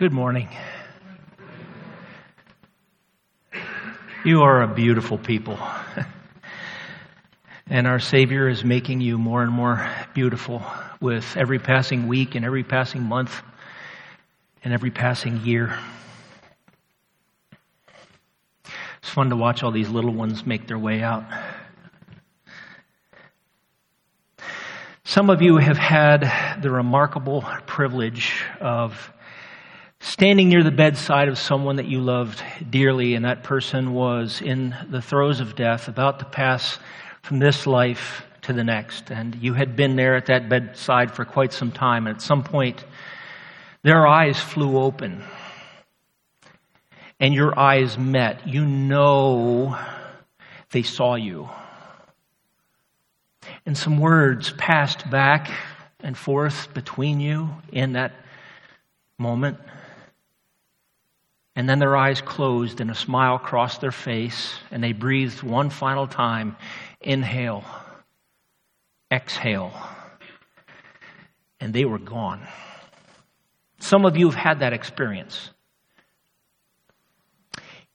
Good morning. You are a beautiful people. and our Savior is making you more and more beautiful with every passing week and every passing month and every passing year. It's fun to watch all these little ones make their way out. Some of you have had the remarkable privilege of standing near the bedside of someone that you loved dearly, and that person was in the throes of death, about to pass from this life to the next. And you had been there at that bedside for quite some time, and at some point, their eyes flew open. And your eyes met. You know they saw you. And some words passed back and forth between you in that moment. And then their eyes closed and a smile crossed their face, and they breathed one final time inhale, exhale, and they were gone. Some of you have had that experience.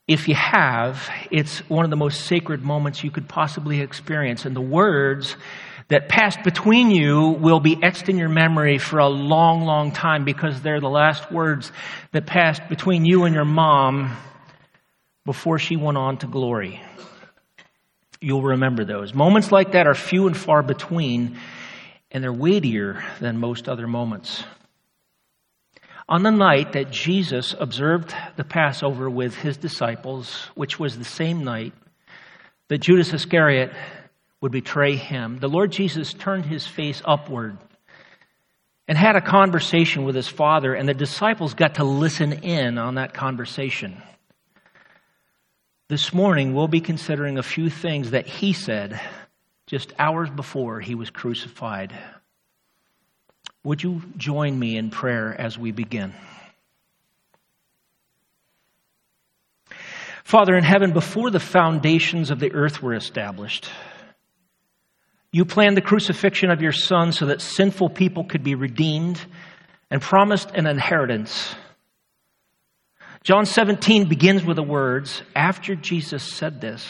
If you have, it's one of the most sacred moments you could possibly experience. And the words that passed between you will be etched in your memory for a long, long time because they're the last words that passed between you and your mom before she went on to glory. You'll remember those. Moments like that are few and far between, and they're weightier than most other moments. On the night that Jesus observed the Passover with his disciples, which was the same night that Judas Iscariot would betray him, the Lord Jesus turned his face upward and had a conversation with his father, and the disciples got to listen in on that conversation. This morning, we'll be considering a few things that he said just hours before he was crucified. Would you join me in prayer as we begin? Father in heaven, before the foundations of the earth were established, you planned the crucifixion of your son so that sinful people could be redeemed and promised an inheritance. John 17 begins with the words After Jesus said this,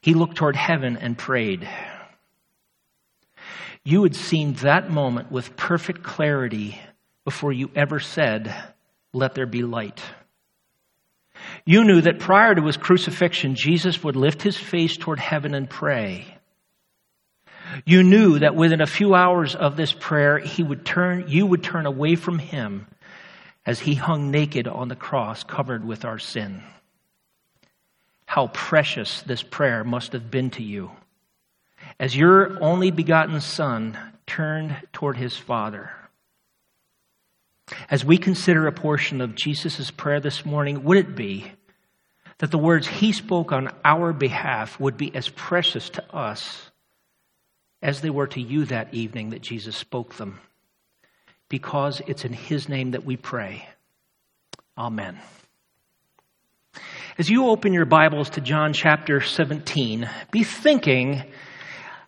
he looked toward heaven and prayed. You had seen that moment with perfect clarity before you ever said, Let there be light. You knew that prior to his crucifixion, Jesus would lift his face toward heaven and pray. You knew that within a few hours of this prayer, he would turn, you would turn away from him as he hung naked on the cross, covered with our sin. How precious this prayer must have been to you as your only begotten Son turned toward his Father. As we consider a portion of Jesus' prayer this morning, would it be that the words he spoke on our behalf would be as precious to us as they were to you that evening that Jesus spoke them, because it's in His name that we pray. Amen. As you open your Bibles to John chapter 17, be thinking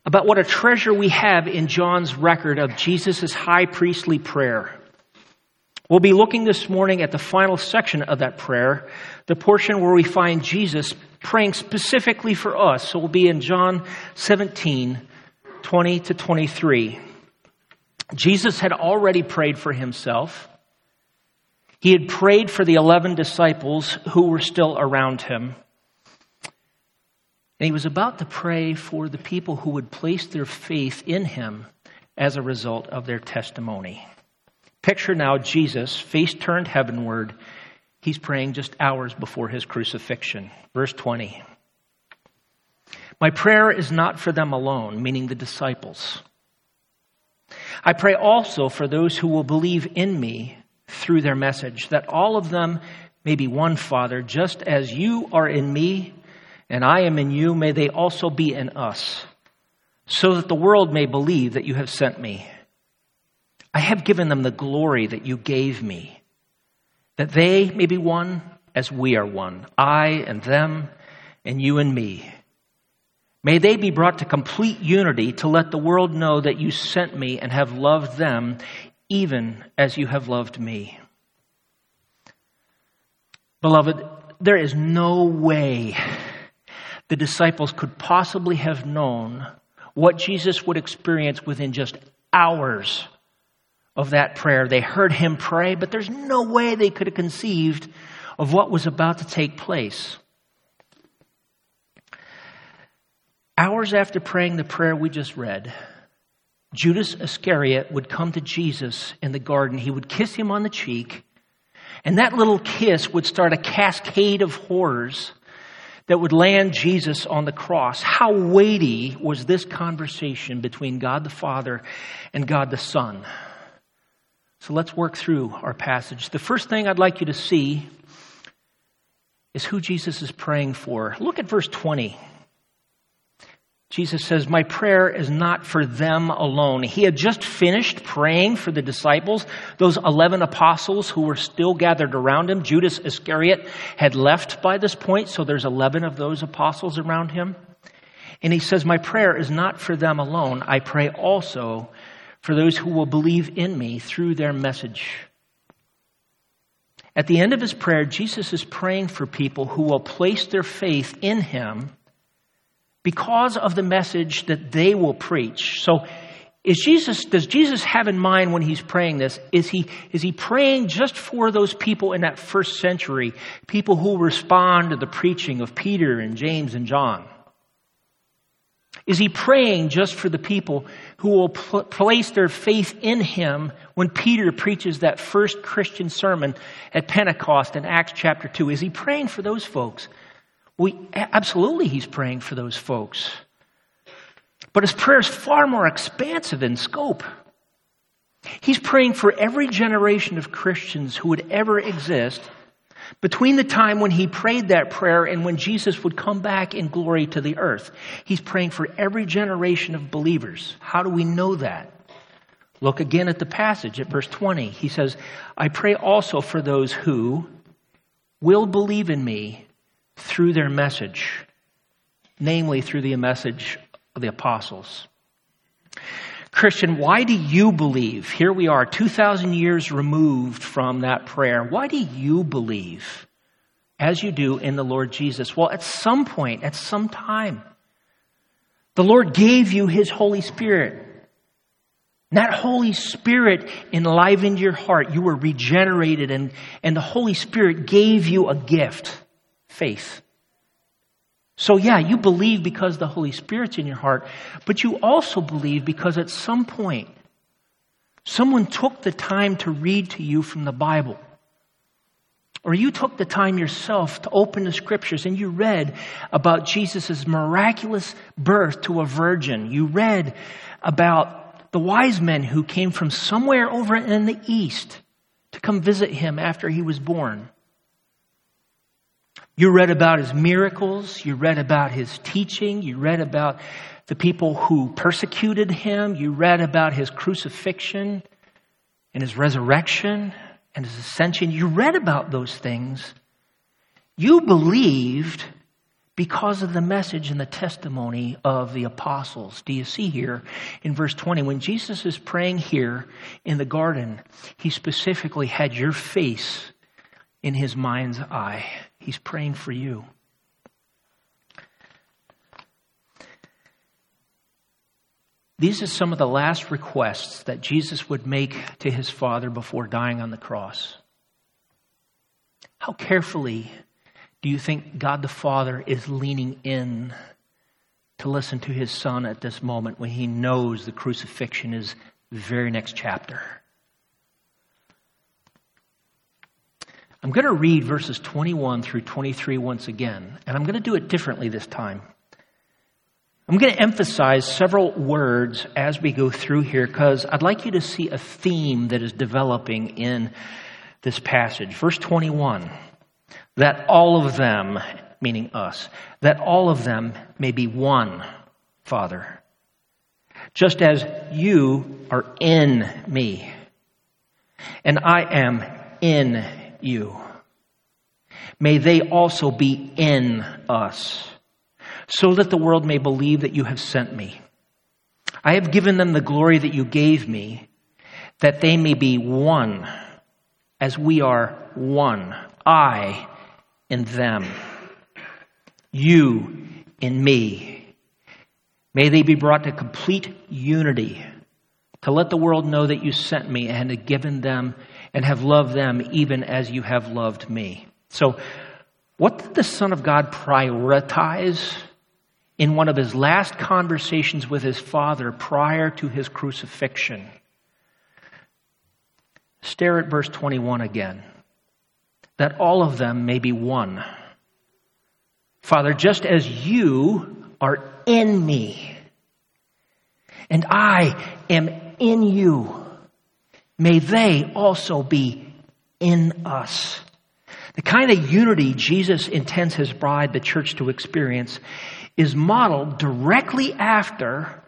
about what a treasure we have in John's record of Jesus' high priestly prayer. We'll be looking this morning at the final section of that prayer, the portion where we find Jesus praying specifically for us. So we'll be in John 17, 20 to 23. Jesus had already prayed for himself. He had prayed for the 11 disciples who were still around him. And he was about to pray for the people who would place their faith in him as a result of their testimony. Picture now Jesus, face turned heavenward. He's praying just hours before his crucifixion. Verse 20. My prayer is not for them alone, meaning the disciples. I pray also for those who will believe in me through their message, that all of them may be one, Father, just as you are in me and I am in you, may they also be in us, so that the world may believe that you have sent me. I have given them the glory that you gave me, that they may be one as we are one, I and them, and you and me May they be brought to complete unity to let the world know that you sent me and have loved them even as you have loved me. Beloved, there is no way the disciples could possibly have known what Jesus would experience within just hours of that prayer. They heard him pray, but there's no way they could have conceived of what was about to take place. Hours after praying the prayer we just read, Judas Iscariot would come to Jesus in the garden. He would kiss him on the cheek, and that little kiss would start a cascade of horrors that would land Jesus on the cross. How weighty was this conversation between God the Father and God the Son? So let's work through our passage. The first thing I'd like you to see is who Jesus is praying for. Look at verse 20. Jesus says, My prayer is not for them alone. He had just finished praying for the disciples, those 11 apostles who were still gathered around him. Judas Iscariot had left by this point, so there's 11 of those apostles around him. And he says, My prayer is not for them alone. I pray also for those who will believe in me through their message. At the end of his prayer, Jesus is praying for people who will place their faith in him because of the message that they will preach. So, is Jesus, does Jesus have in mind when he's praying this? Is he, is he praying just for those people in that first century, people who respond to the preaching of Peter and James and John? Is he praying just for the people who will pl- place their faith in him when Peter preaches that first Christian sermon at Pentecost in Acts chapter 2? Is he praying for those folks? We, absolutely, he's praying for those folks. But his prayer is far more expansive in scope. He's praying for every generation of Christians who would ever exist between the time when he prayed that prayer and when Jesus would come back in glory to the earth. He's praying for every generation of believers. How do we know that? Look again at the passage at verse 20. He says, I pray also for those who will believe in me through their message, namely through the message of the apostles. Christian, why do you believe? Here we are, 2,000 years removed from that prayer. Why do you believe as you do in the Lord Jesus? Well, at some point, at some time, the Lord gave you His Holy Spirit. That Holy Spirit enlivened your heart. You were regenerated, and, and the Holy Spirit gave you a gift faith. So, yeah, you believe because the Holy Spirit's in your heart, but you also believe because at some point, someone took the time to read to you from the Bible. Or you took the time yourself to open the scriptures and you read about Jesus' miraculous birth to a virgin. You read about the wise men who came from somewhere over in the east to come visit him after he was born. You read about his miracles. You read about his teaching. You read about the people who persecuted him. You read about his crucifixion and his resurrection and his ascension. You read about those things. You believed because of the message and the testimony of the apostles. Do you see here in verse 20? When Jesus is praying here in the garden, he specifically had your face in his mind's eye. He's praying for you. These are some of the last requests that Jesus would make to his Father before dying on the cross. How carefully do you think God the Father is leaning in to listen to his Son at this moment when he knows the crucifixion is the very next chapter? I'm going to read verses 21 through 23 once again, and I'm going to do it differently this time. I'm going to emphasize several words as we go through here because I'd like you to see a theme that is developing in this passage. Verse 21 that all of them, meaning us, that all of them may be one, Father, just as you are in me, and I am in you. May they also be in us, so that the world may believe that you have sent me. I have given them the glory that you gave me, that they may be one, as we are one. I in them, you in me. May they be brought to complete unity to let the world know that you sent me and have given them and have loved them even as you have loved me. So, what did the Son of God prioritize in one of his last conversations with his Father prior to his crucifixion? Stare at verse 21 again. That all of them may be one. Father, just as you are in me, and I am in you, may they also be in us. The kind of unity Jesus intends his bride, the church, to experience is modeled directly after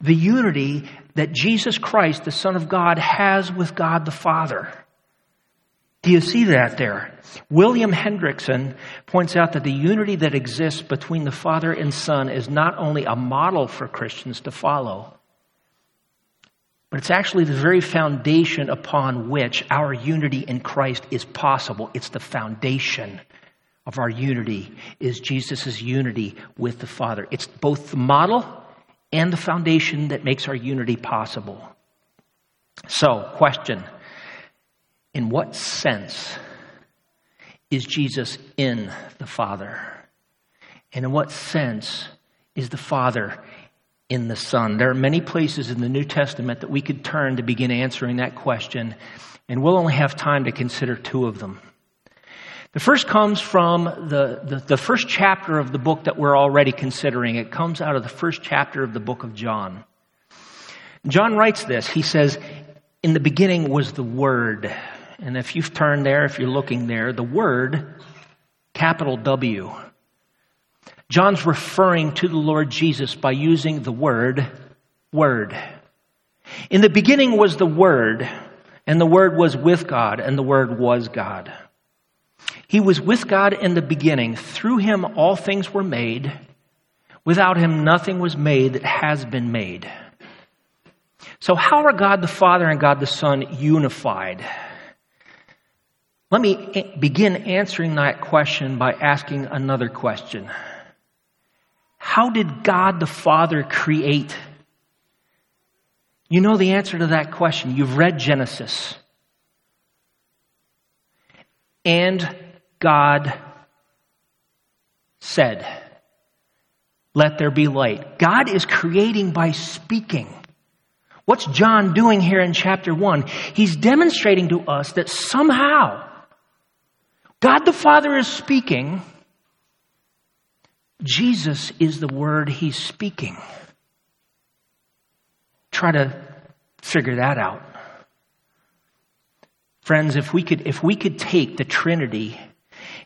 the unity that Jesus Christ, the Son of God, has with God the Father. Do you see that there? William Hendriksen points out that the unity that exists between the Father and Son is not only a model for Christians to follow, but it's actually the very foundation upon which our unity in Christ is possible. It's the foundation of our unity is Jesus' unity with the Father. It's both the model and the foundation that makes our unity possible. So, question In what sense is Jesus in the Father? And in what sense is the Father in the Son? There are many places in the New Testament that we could turn to begin answering that question, and we'll only have time to consider two of them. The first comes from the, the, the, first chapter of the book that we're already considering. It comes out of the first chapter of the book of John. John writes this. He says, In the beginning was the Word. And if you've turned there, if you're looking there, the Word, capital W. John's referring to the Lord Jesus by using the word, Word. In the beginning was the Word, and the Word was with God, and the Word was God. He was with God in the beginning. Through him, all things were made. Without him, nothing was made that has been made. So, how are God the Father and God the Son unified? Let me begin answering that question by asking another question. How did God the Father create? You know the answer to that question. You've read Genesis. And God said, Let there be light. God is creating by speaking. What's John doing here in chapter 1? He's demonstrating to us that somehow God the Father is speaking. Jesus is the word he's speaking. Try to figure that out. Friends, if we could, if we could take the Trinity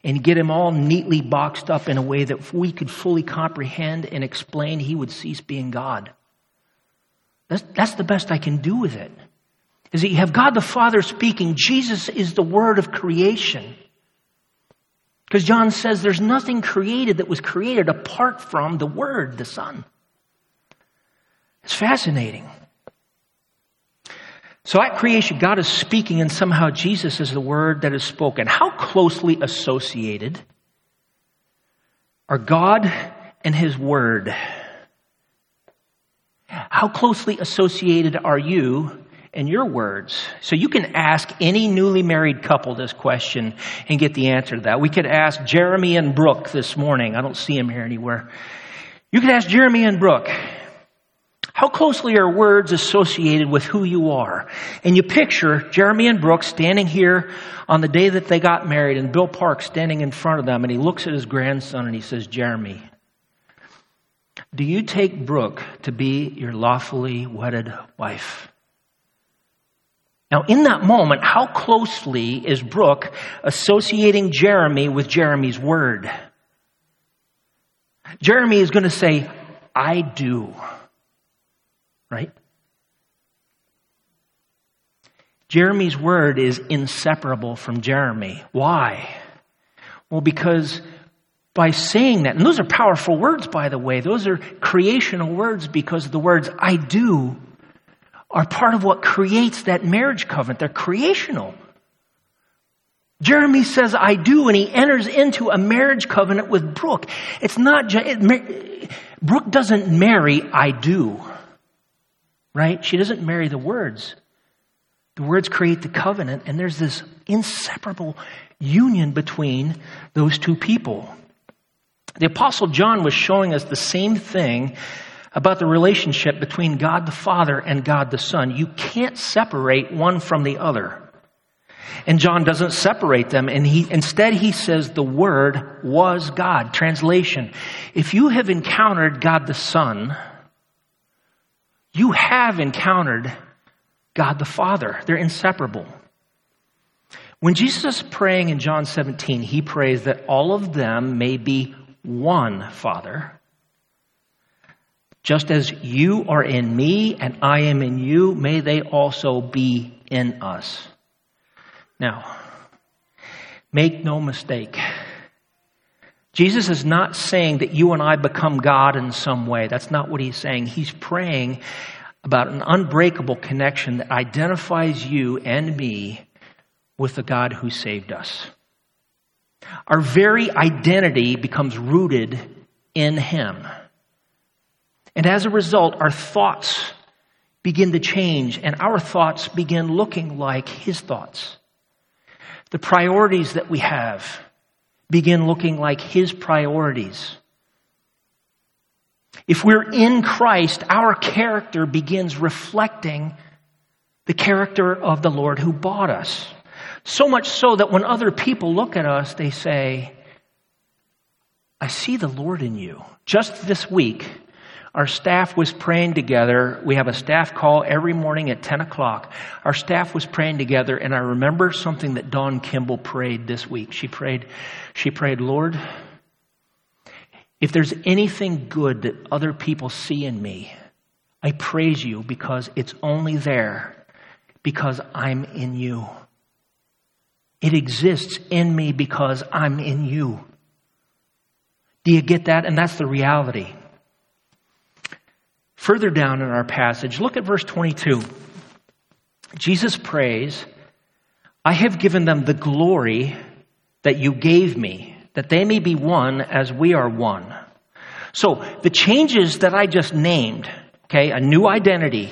and get him all neatly boxed up in a way that we could fully comprehend and explain, he would cease being God. That's, that's the best I can do with it. Is that you have God the Father speaking. Jesus is the word of creation. Because John says there's nothing created that was created apart from the Word, the Son. It's fascinating. So at creation, God is speaking, and somehow Jesus is the word that is spoken. How closely associated are God and His Word? How closely associated are you and your words? So you can ask any newly married couple this question and get the answer to that. We could ask Jeremy and Brooke this morning. I don't see him here anywhere. You could ask Jeremy and Brooke. How closely are words associated with who you are? And you picture Jeremy and Brooke standing here on the day that they got married and Bill Park standing in front of them and he looks at his grandson and he says, Jeremy, do you take Brooke to be your lawfully wedded wife? Now, in that moment, how closely is Brooke associating Jeremy with Jeremy's word? Jeremy is going to say, I do. Right? Jeremy's word is inseparable from Jeremy. Why? Well, because by saying that, and those are powerful words, by the way, those are creational words because the words I do are part of what creates that marriage covenant. They're creational. Jeremy says, I do, and he enters into a marriage covenant with Brooke. It's not just, it, Brooke doesn't marry, I do. Right? She doesn't marry the words. The words create the covenant, and there's this inseparable union between those two people. The Apostle John was showing us the same thing about the relationship between God the Father and God the Son. You can't separate one from the other. And John doesn't separate them, and he, instead he says the Word was God. Translation. If you have encountered God the Son, you have encountered God the Father. They're inseparable. When Jesus is praying in John 17, he prays that all of them may be one Father. Just as you are in me and I am in you, may they also be in us. Now, make no mistake. Jesus is not saying that you and I become God in some way. That's not what he's saying. He's praying about an unbreakable connection that identifies you and me with the God who saved us. Our very identity becomes rooted in him. And as a result, our thoughts begin to change and our thoughts begin looking like his thoughts. The priorities that we have begin looking like his priorities. If we're in Christ, our character begins reflecting the character of the Lord who bought us. So much so that when other people look at us, they say, I see the Lord in you. Just this week, our staff was praying together. We have a staff call every morning at 10 o'clock. Our staff was praying together, and I remember something that Dawn Kimball prayed this week. She prayed, she prayed, Lord, if there's anything good that other people see in me, I praise you because it's only there because I'm in you. It exists in me because I'm in you. Do you get that? And that's the reality. Further down in our passage, look at verse 22. Jesus prays, I have given them the glory that you gave me, that they may be one as we are one. So the changes that I just named, okay, a new identity,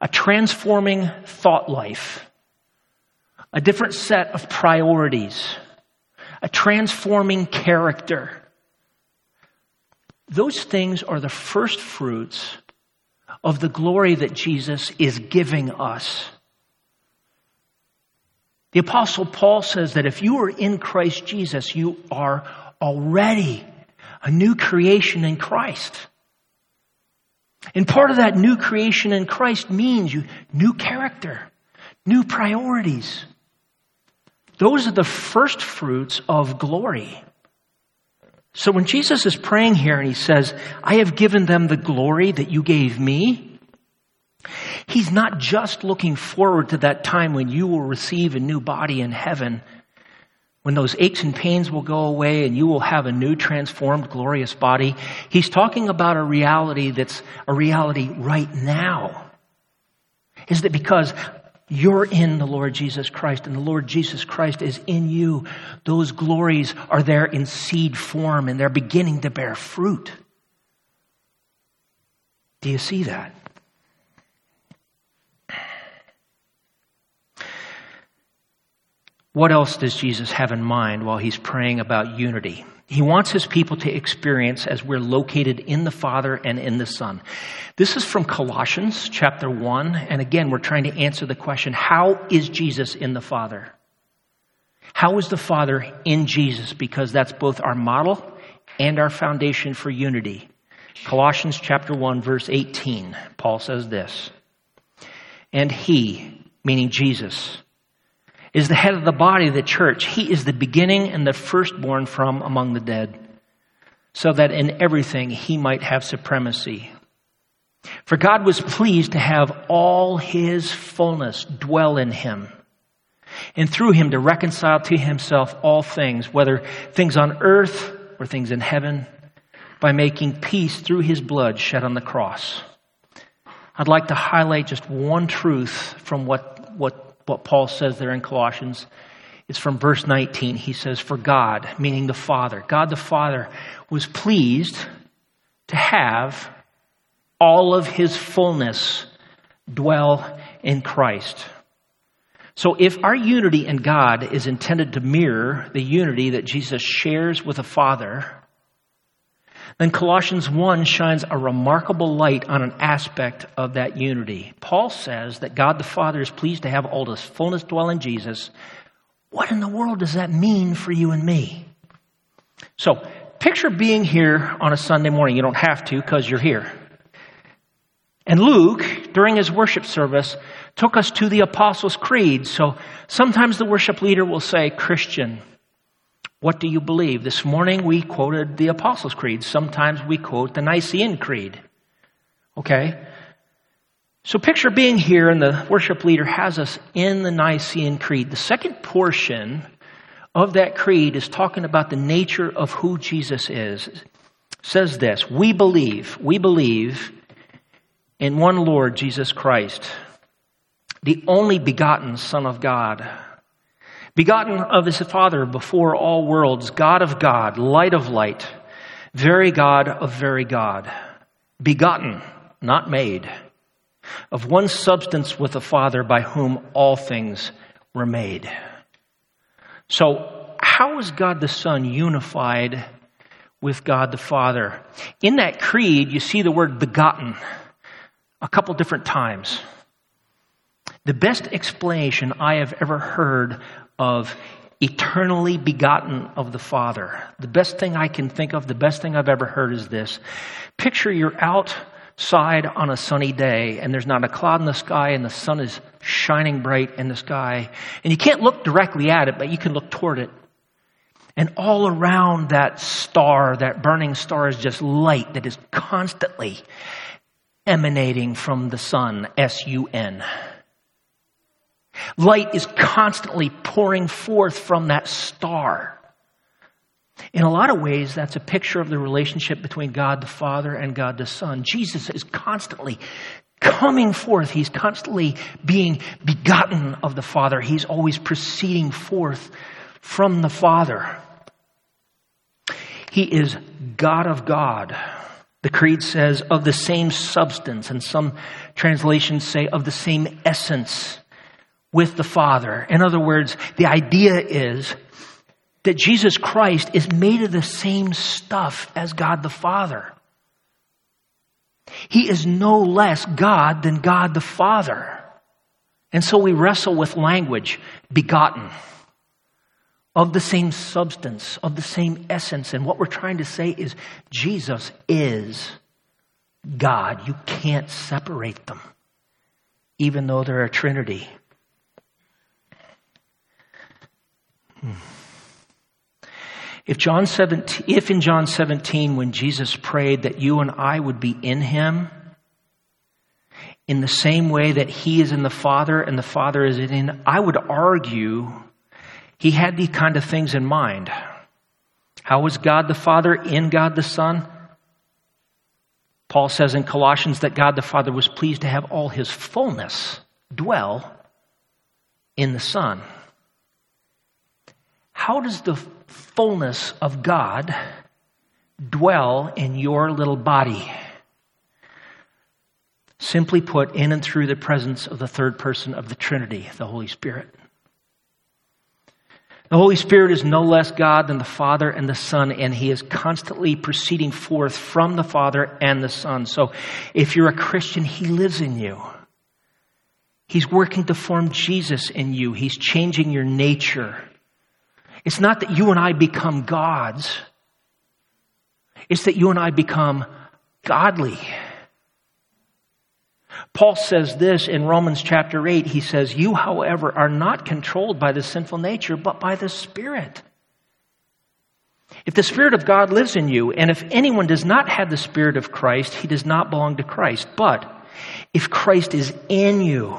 a transforming thought life, a different set of priorities, a transforming character, those things are the first fruits of the glory that Jesus is giving us. The apostle Paul says that if you are in Christ Jesus, you are already a new creation in Christ. And part of that new creation in Christ means you new character, new priorities. Those are the first fruits of glory. So when Jesus is praying here and he says, I have given them the glory that you gave me, he's not just looking forward to that time when you will receive a new body in heaven, when those aches and pains will go away and you will have a new transformed glorious body. He's talking about a reality that's a reality right now. Is that because you're in the Lord Jesus Christ, and the Lord Jesus Christ is in you. Those glories are there in seed form, and they're beginning to bear fruit. Do you see that? What else does Jesus have in mind while he's praying about unity? He wants his people to experience as we're located in the Father and in the Son. This is from Colossians chapter 1. And again, we're trying to answer the question how is Jesus in the Father? How is the Father in Jesus? Because that's both our model and our foundation for unity. Colossians chapter 1, verse 18, Paul says this And he, meaning Jesus, is the head of the body of the church. He is the beginning and the firstborn from among the dead, so that in everything he might have supremacy. For God was pleased to have all his fullness dwell in him, and through him to reconcile to himself all things, whether things on earth or things in heaven, by making peace through his blood shed on the cross. I'd like to highlight just one truth from what, what what Paul says there in Colossians. is from verse 19. He says, For God, meaning the Father, God the Father was pleased to have all of his fullness dwell in Christ. So if our unity in God is intended to mirror the unity that Jesus shares with the Father, then Colossians 1 shines a remarkable light on an aspect of that unity. Paul says that God the Father is pleased to have all his fullness dwell in Jesus. What in the world does that mean for you and me? So, picture being here on a Sunday morning. You don't have to because you're here. And Luke, during his worship service, took us to the Apostles' Creed. So sometimes the worship leader will say, Christian, what do you believe? This morning we quoted the Apostles' Creed. Sometimes we quote the Nicene Creed. Okay? So picture being here and the worship leader has us in the Nicene Creed. The second portion of that creed is talking about the nature of who Jesus is. It says this, we believe, we believe in one Lord Jesus Christ, the only begotten Son of God, begotten of his Father before all worlds, God of God, light of light, very God of very God, begotten, not made, of one substance with the Father by whom all things were made. So, how is God the Son unified with God the Father? In that creed, you see the word begotten a couple different times. The best explanation I have ever heard of eternally begotten of the Father, the best thing I can think of, the best thing I've ever heard is this. Picture you're outside on a sunny day and there's not a cloud in the sky and the sun is shining bright in the sky. And you can't look directly at it, but you can look toward it. And all around that star, that burning star, is just light that is constantly emanating from the sun, S U N. Light is constantly pouring forth from that star. In a lot of ways, that's a picture of the relationship between God the Father and God the Son. Jesus is constantly coming forth. He's constantly being begotten of the Father. He's always proceeding forth from the Father. He is God of God. The creed says of the same substance, and some translations say of the same essence with the Father. In other words, the idea is that Jesus Christ is made of the same stuff as God the Father. He is no less God than God the Father. And so we wrestle with language, begotten of the same substance, of the same essence. And what we're trying to say is Jesus is God. You can't separate them, even though they're a trinity. If John 17, if in John 17 when Jesus prayed that you and I would be in him in the same way that he is in the Father and the Father is in him, I would argue he had these kind of things in mind. How was God the Father in God the Son? Paul says in Colossians that God the Father was pleased to have all his fullness dwell in the Son. How does the fullness of God dwell in your little body? Simply put, in and through the presence of the third person of the Trinity, the Holy Spirit. The Holy Spirit is no less God than the Father and the Son, and He is constantly proceeding forth from the Father and the Son. So if you're a Christian, He lives in you. He's working to form Jesus in you. He's changing your nature. It's not that you and I become gods. It's that you and I become godly. Paul says this in Romans chapter 8. He says, You, however, are not controlled by the sinful nature, but by the Spirit. If the Spirit of God lives in you, and if anyone does not have the Spirit of Christ, he does not belong to Christ. But if Christ is in you,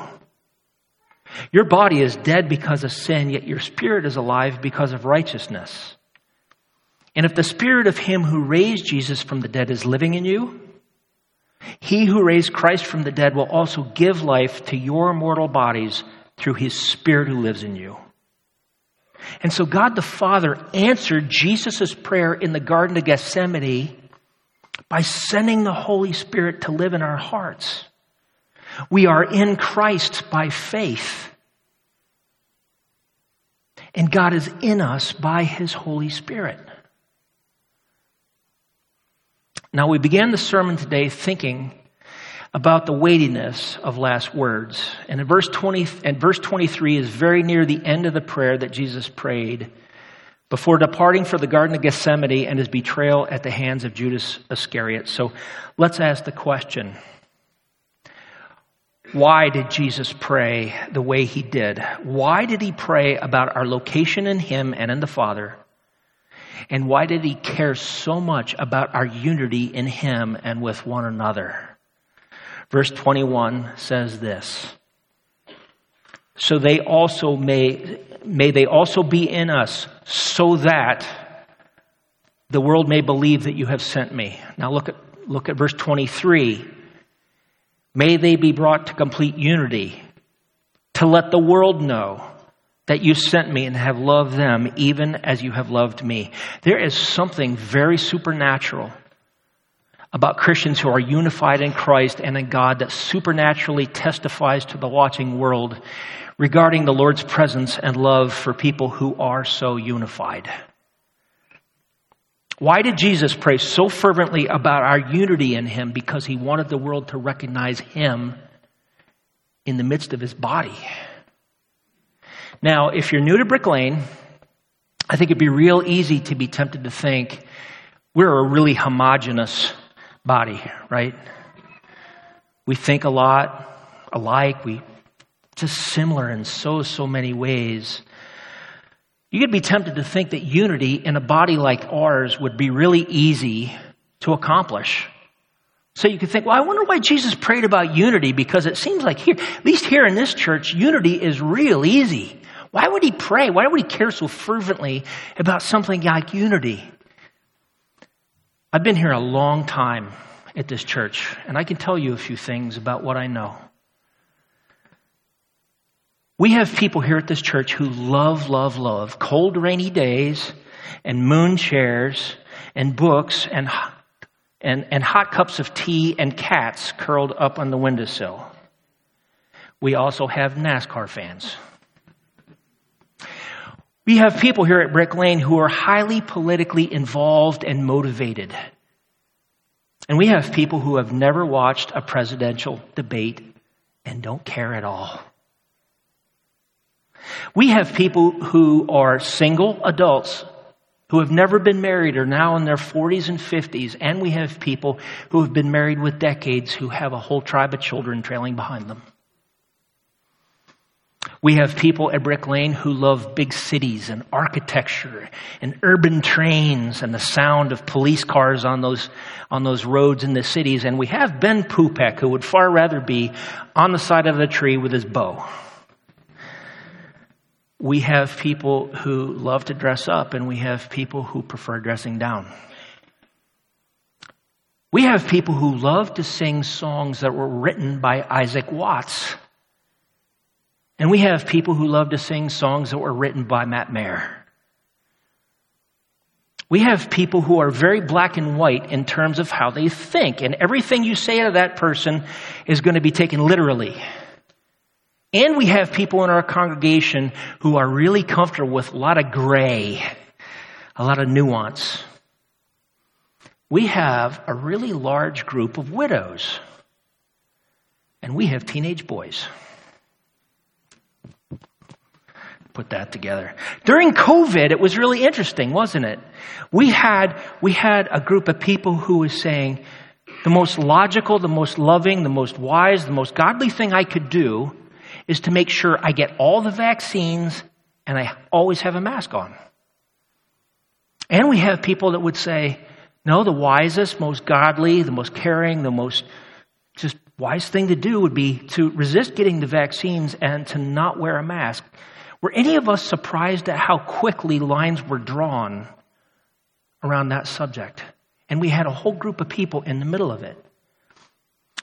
your body is dead because of sin, yet your spirit is alive because of righteousness. And if the Spirit of Him who raised Jesus from the dead is living in you, he who raised Christ from the dead will also give life to your mortal bodies through his Spirit who lives in you. And so God the Father answered Jesus' prayer in the Garden of Gethsemane by sending the Holy Spirit to live in our hearts. We are in Christ by faith. And God is in us by His Holy Spirit. Now, we began the sermon today thinking about the weightiness of last words. And in verse 20 and verse 23 is very near the end of the prayer that Jesus prayed before departing for the Garden of Gethsemane and his betrayal at the hands of Judas Iscariot. So let's ask the question. Why did Jesus pray the way he did? Why did he pray about our location in him and in the Father? And why did he care so much about our unity in him and with one another? Verse 21 says this. So they also may, may they also be in us so that the world may believe that you have sent me. Now look at, look at verse 23. May they be brought to complete unity to let the world know that you sent me and have loved them even as you have loved me. There is something very supernatural about Christians who are unified in Christ and in God that supernaturally testifies to the watching world regarding the Lord's presence and love for people who are so unified. Why did Jesus pray so fervently about our unity in Him? Because He wanted the world to recognize Him in the midst of His body. Now, if you're new to Brick Lane, I think it'd be real easy to be tempted to think we're a really homogenous body, right? We think a lot alike. We just similar in so, so many ways. You could be tempted to think that unity in a body like ours would be really easy to accomplish. So you could think, well, I wonder why Jesus prayed about unity because it seems like here, at least here in this church, unity is real easy. Why would he pray? Why would he care so fervently about something like unity? I've been here a long time at this church, and I can tell you a few things about what I know. We have people here at this church who love, love, love cold, rainy days and moon chairs and books and, and, and hot cups of tea and cats curled up on the windowsill. We also have NASCAR fans. We have people here at Brick Lane who are highly politically involved and motivated. And we have people who have never watched a presidential debate and don't care at all. We have people who are single adults who have never been married are now in their 40s and 50s. And we have people who have been married with decades who have a whole tribe of children trailing behind them. We have people at Brick Lane who love big cities and architecture and urban trains and the sound of police cars on those, on those roads in the cities. And we have Ben Pupek who would far rather be on the side of the tree with his bow. We have people who love to dress up and we have people who prefer dressing down. We have people who love to sing songs that were written by Isaac Watts. And we have people who love to sing songs that were written by Matt Maher. We have people who are very black and white in terms of how they think, and everything you say to that person is going to be taken literally. And we have people in our congregation who are really comfortable with a lot of gray, a lot of nuance. We have a really large group of widows, and we have teenage boys put that together. During COVID, it was really interesting, wasn't it? We had, we had a group of people who was saying, the most logical, the most loving, the most wise, the most godly thing I could do is to make sure I get all the vaccines and I always have a mask on. And we have people that would say, no, the wisest, most godly, the most caring, the most just wise thing to do would be to resist getting the vaccines and to not wear a mask. Were any of us surprised at how quickly lines were drawn around that subject? And we had a whole group of people in the middle of it.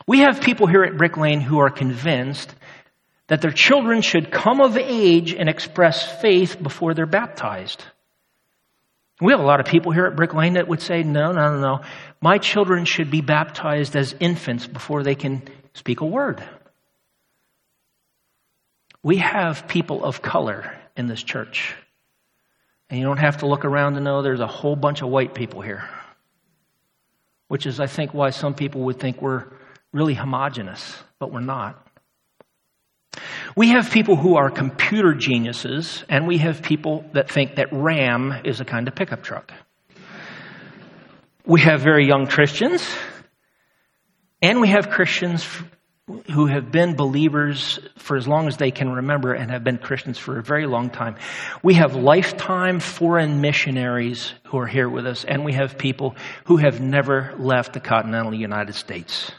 We have people here at Brick Lane who are convinced that their children should come of age and express faith before they're baptized. We have a lot of people here at Brick Lane that would say, no, no, no, no. My children should be baptized as infants before they can speak a word. We have people of color in this church. And you don't have to look around to know there's a whole bunch of white people here. Which is, I think, why some people would think we're really homogenous, but we're not. We have people who are computer geniuses, and we have people that think that Ram is a kind of pickup truck. We have very young Christians, and we have Christians who have been believers for as long as they can remember and have been Christians for a very long time. We have lifetime foreign missionaries who are here with us, and we have people who have never left the continental United States.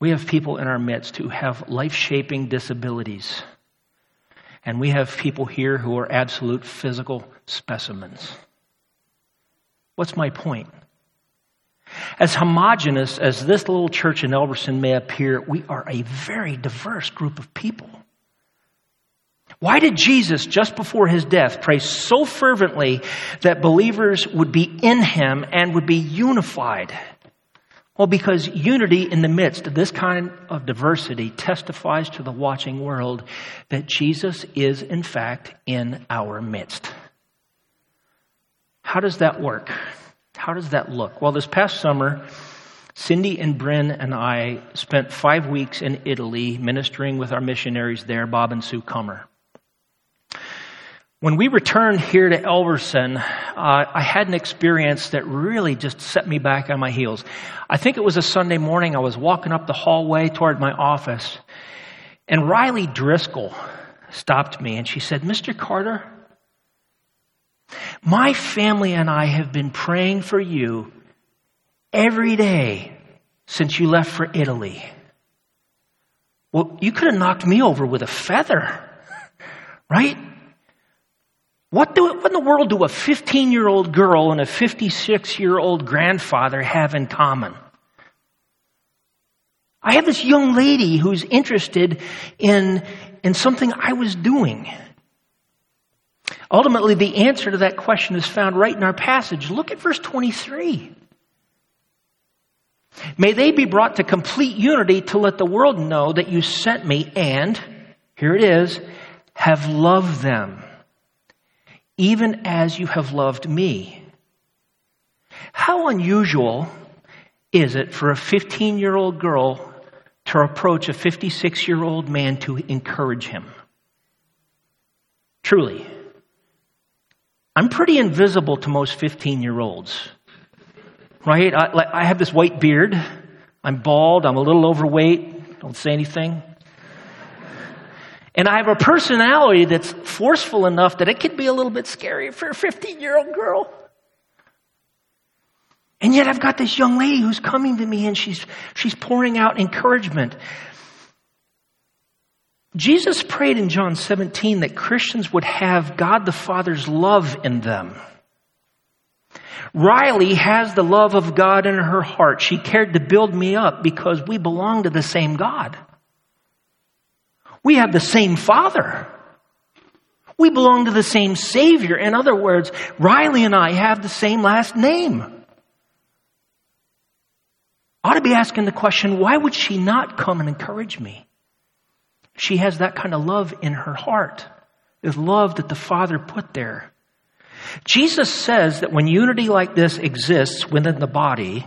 We have people in our midst who have life shaping disabilities. And we have people here who are absolute physical specimens. What's my point? As homogenous as this little church in Elverson may appear, we are a very diverse group of people. Why did Jesus, just before his death, pray so fervently that believers would be in him and would be unified? Well, because unity in the midst of this kind of diversity testifies to the watching world that Jesus is, in fact, in our midst. How does that work? How does that look? Well, this past summer, Cindy and Bryn and I spent five weeks in Italy ministering with our missionaries there, Bob and Sue Comer. When we returned here to Elverson, uh, I had an experience that really just set me back on my heels. I think it was a Sunday morning. I was walking up the hallway toward my office, and Riley Driscoll stopped me and she said, Mr. Carter, my family and I have been praying for you every day since you left for Italy. Well, you could have knocked me over with a feather, right? What, do, what in the world do a 15 year old girl and a 56 year old grandfather have in common? I have this young lady who's interested in, in something I was doing. Ultimately, the answer to that question is found right in our passage. Look at verse 23. May they be brought to complete unity to let the world know that you sent me and, here it is, have loved them, even as you have loved me. How unusual is it for a 15 year old girl to approach a 56 year old man to encourage him? Truly. I'm pretty invisible to most 15 year olds. Right? I, I have this white beard. I'm bald. I'm a little overweight. Don't say anything. And I have a personality that's forceful enough that it could be a little bit scary for a 15 year old girl. And yet I've got this young lady who's coming to me and she's, she's pouring out encouragement. Jesus prayed in John 17 that Christians would have God the Father's love in them. Riley has the love of God in her heart. She cared to build me up because we belong to the same God. We have the same Father. We belong to the same Savior. In other words, Riley and I have the same last name. I ought to be asking the question, why would she not come and encourage me? She has that kind of love in her heart, the love that the Father put there. Jesus says that when unity like this exists within the body,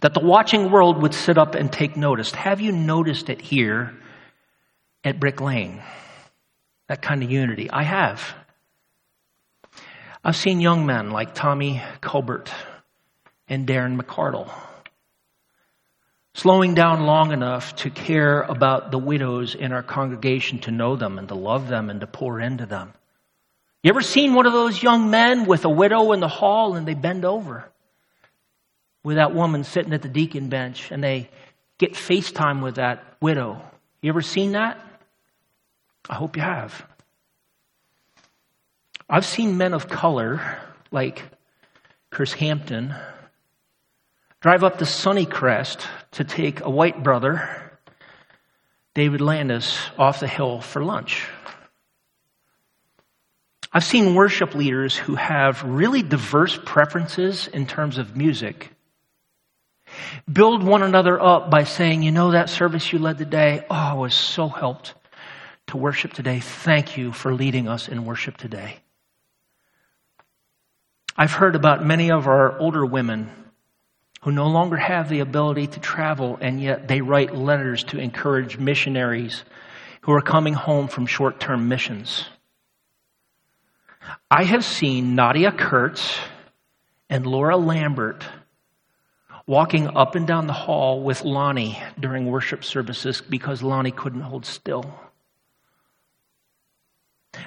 that the watching world would sit up and take notice. Have you noticed it here at Brick Lane? That kind of unity. I have. I've seen young men like Tommy Colbert and Darren McCardle slowing down long enough to care about the widows in our congregation, to know them and to love them and to pour into them. You ever seen one of those young men with a widow in the hall and they bend over with that woman sitting at the deacon bench and they get FaceTime with that widow? You ever seen that? I hope you have. I've seen men of color like Chris Hampton drive up to Sunnycrest to take a white brother David Landis off the hill for lunch. I've seen worship leaders who have really diverse preferences in terms of music build one another up by saying, you know, that service you led today, oh, I was so helped to worship today. Thank you for leading us in worship today. I've heard about many of our older women who no longer have the ability to travel, and yet they write letters to encourage missionaries who are coming home from short term missions. I have seen Nadia Kurtz and Laura Lambert walking up and down the hall with Lonnie during worship services because Lonnie couldn't hold still.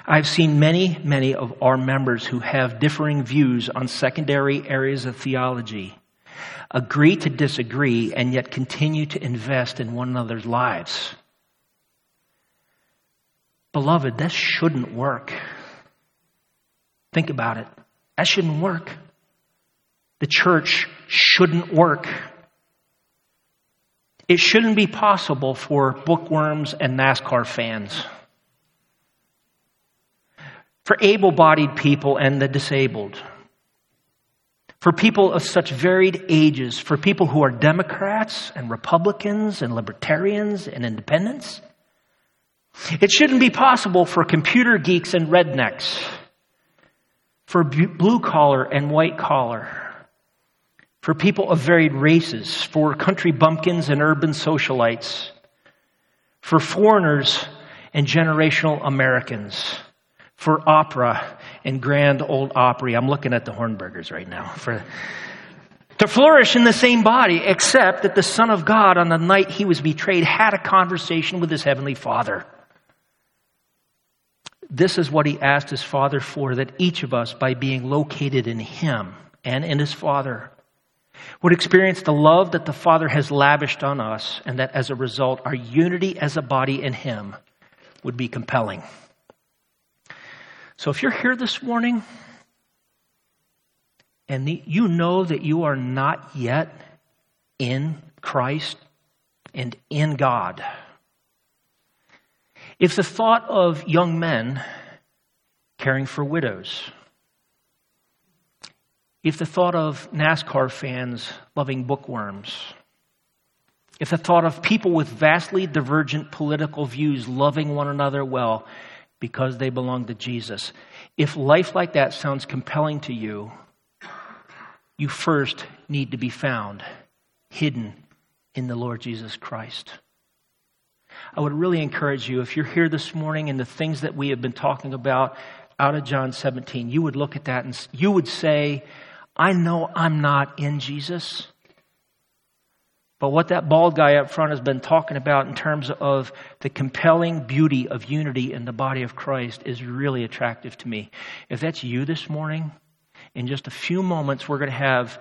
I've seen many, many of our members who have differing views on secondary areas of theology agree to disagree and yet continue to invest in one another's lives. Beloved, that shouldn't work. Think about it. That shouldn't work. The church shouldn't work. It shouldn't be possible for bookworms and NASCAR fans, for able bodied people and the disabled, for people of such varied ages, for people who are Democrats and Republicans and libertarians and independents. It shouldn't be possible for computer geeks and rednecks, for blue collar and white collar, for people of varied races, for country bumpkins and urban socialites, for foreigners and generational Americans, for opera and grand old Opry. I'm looking at the Hornbergers right now. For, to flourish in the same body, except that the Son of God, on the night he was betrayed, had a conversation with his heavenly Father. This is what he asked his Father for, that each of us, by being located in him and in his Father, would experience the love that the Father has lavished on us, and that as a result, our unity as a body in Him would be compelling. So if you're here this morning and you know that you are not yet in Christ and in God, if the thought of young men caring for widows, if the thought of NASCAR fans loving bookworms, if the thought of people with vastly divergent political views loving one another well because they belong to Jesus, if life like that sounds compelling to you, you first need to be found hidden in the Lord Jesus Christ. I would really encourage you, if you're here this morning and the things that we have been talking about out of John 17, you would look at that and you would say, I know I'm not in Jesus. But what that bald guy up front has been talking about in terms of the compelling beauty of unity in the body of Christ is really attractive to me. If that's you this morning, in just a few moments, we're going to have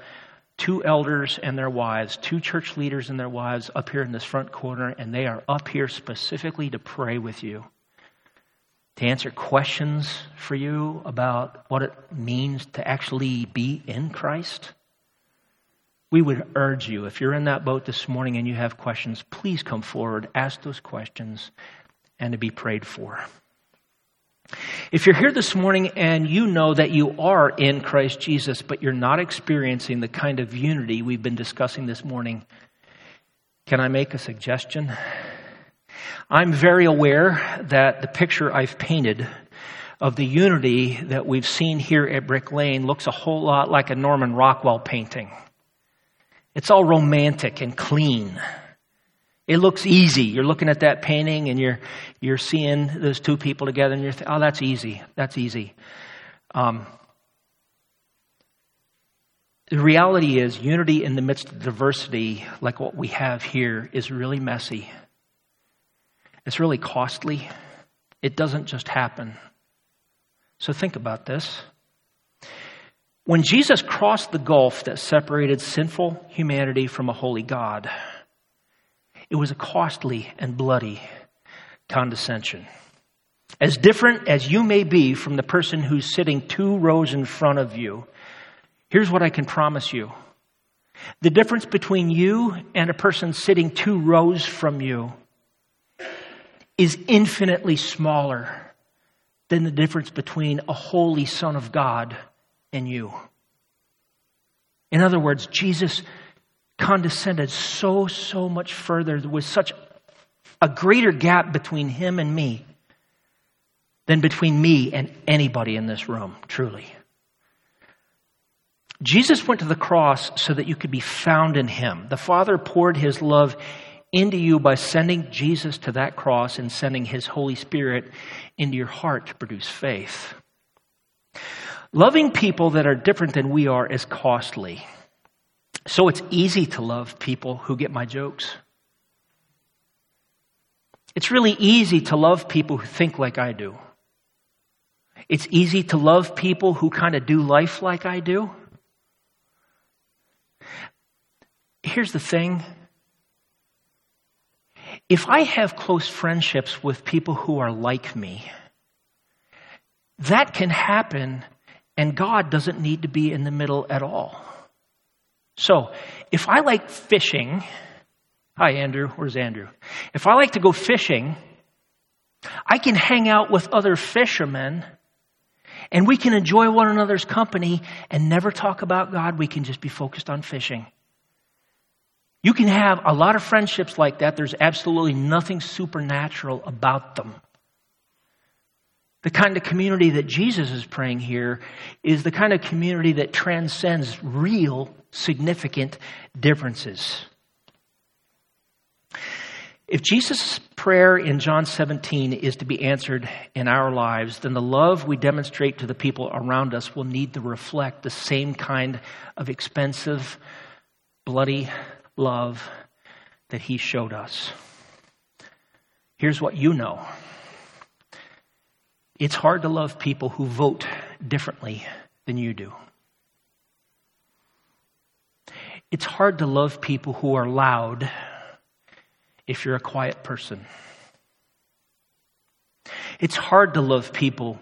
two elders and their wives, two church leaders and their wives up here in this front corner, and they are up here specifically to pray with you to answer questions for you about what it means to actually be in Christ, we would urge you, if you're in that boat this morning and you have questions, please come forward, ask those questions, and to be prayed for. If you're here this morning and you know that you are in Christ Jesus, but you're not experiencing the kind of unity we've been discussing this morning, can I make a suggestion? I'm very aware that the picture I've painted of the unity that we've seen here at Brick Lane looks a whole lot like a Norman Rockwell painting. It's all romantic and clean. It looks easy. You're looking at that painting and you're, you're seeing those two people together and you're thinking, oh, that's easy. That's easy. Um, the reality is, unity in the midst of diversity, like what we have here, is really messy. It's really costly. It doesn't just happen. So think about this. When Jesus crossed the gulf that separated sinful humanity from a holy God, it was a costly and bloody condescension. As different as you may be from the person who's sitting two rows in front of you, here's what I can promise you. The difference between you and a person sitting two rows from you is infinitely smaller than the difference between a holy Son of God and you. In other words, Jesus condescended so, so much further. Was such a greater gap between him and me than between me and anybody in this room, truly. Jesus went to the cross so that you could be found in him. The Father poured his love into you by sending Jesus to that cross and sending his Holy Spirit into your heart to produce faith. Loving people that are different than we are is costly. So it's easy to love people who get my jokes. It's really easy to love people who think like I do. It's easy to love people who kind of do life like I do. Here's the thing if I have close friendships with people who are like me, that can happen, and God doesn't need to be in the middle at all. So, if I like fishing, hi Andrew, where's Andrew? If I like to go fishing, I can hang out with other fishermen and we can enjoy one another's company and never talk about God. We can just be focused on fishing. You can have a lot of friendships like that. There's absolutely nothing supernatural about them. The kind of community that Jesus is praying here is the kind of community that transcends real, significant differences. If Jesus' prayer in John 17 is to be answered in our lives, then the love we demonstrate to the people around us will need to reflect the same kind of expensive, bloody love that he showed us. Here's what you know it's hard to love people who vote differently than you do. It's hard to love people who are loud if you're a quiet person. It's hard to love people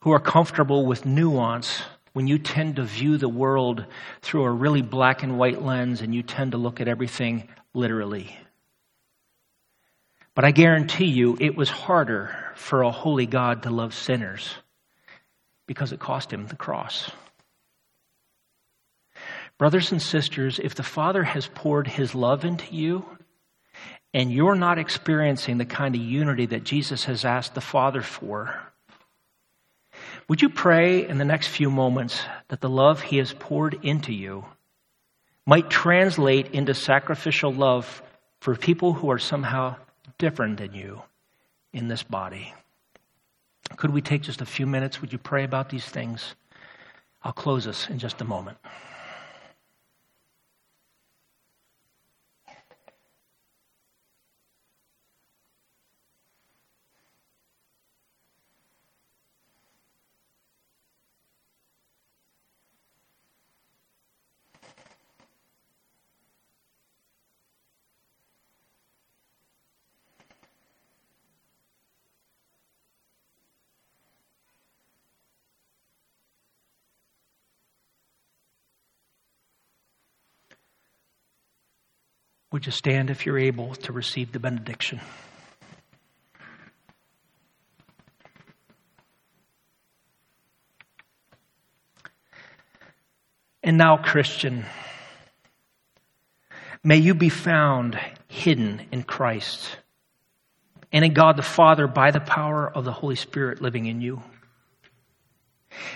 who are comfortable with nuance when you tend to view the world through a really black and white lens and you tend to look at everything literally. But I guarantee you, it was harder for a holy God to love sinners because it cost him the cross. Brothers and sisters, if the Father has poured his love into you and you're not experiencing the kind of unity that Jesus has asked the Father for, would you pray in the next few moments that the love He has poured into you might translate into sacrificial love for people who are somehow different than you in this body? Could we take just a few minutes? Would you pray about these things? I'll close us in just a moment. Would you stand if you're able to receive the benediction? And now, Christian, may you be found hidden in Christ and in God the Father by the power of the Holy Spirit living in you.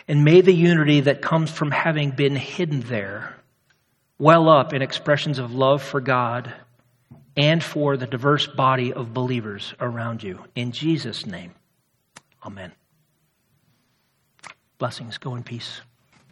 And may the unity that comes from having been hidden there well up in expressions of love for God and for the diverse body of believers around you. In Jesus' name, amen. Blessings. Go in peace.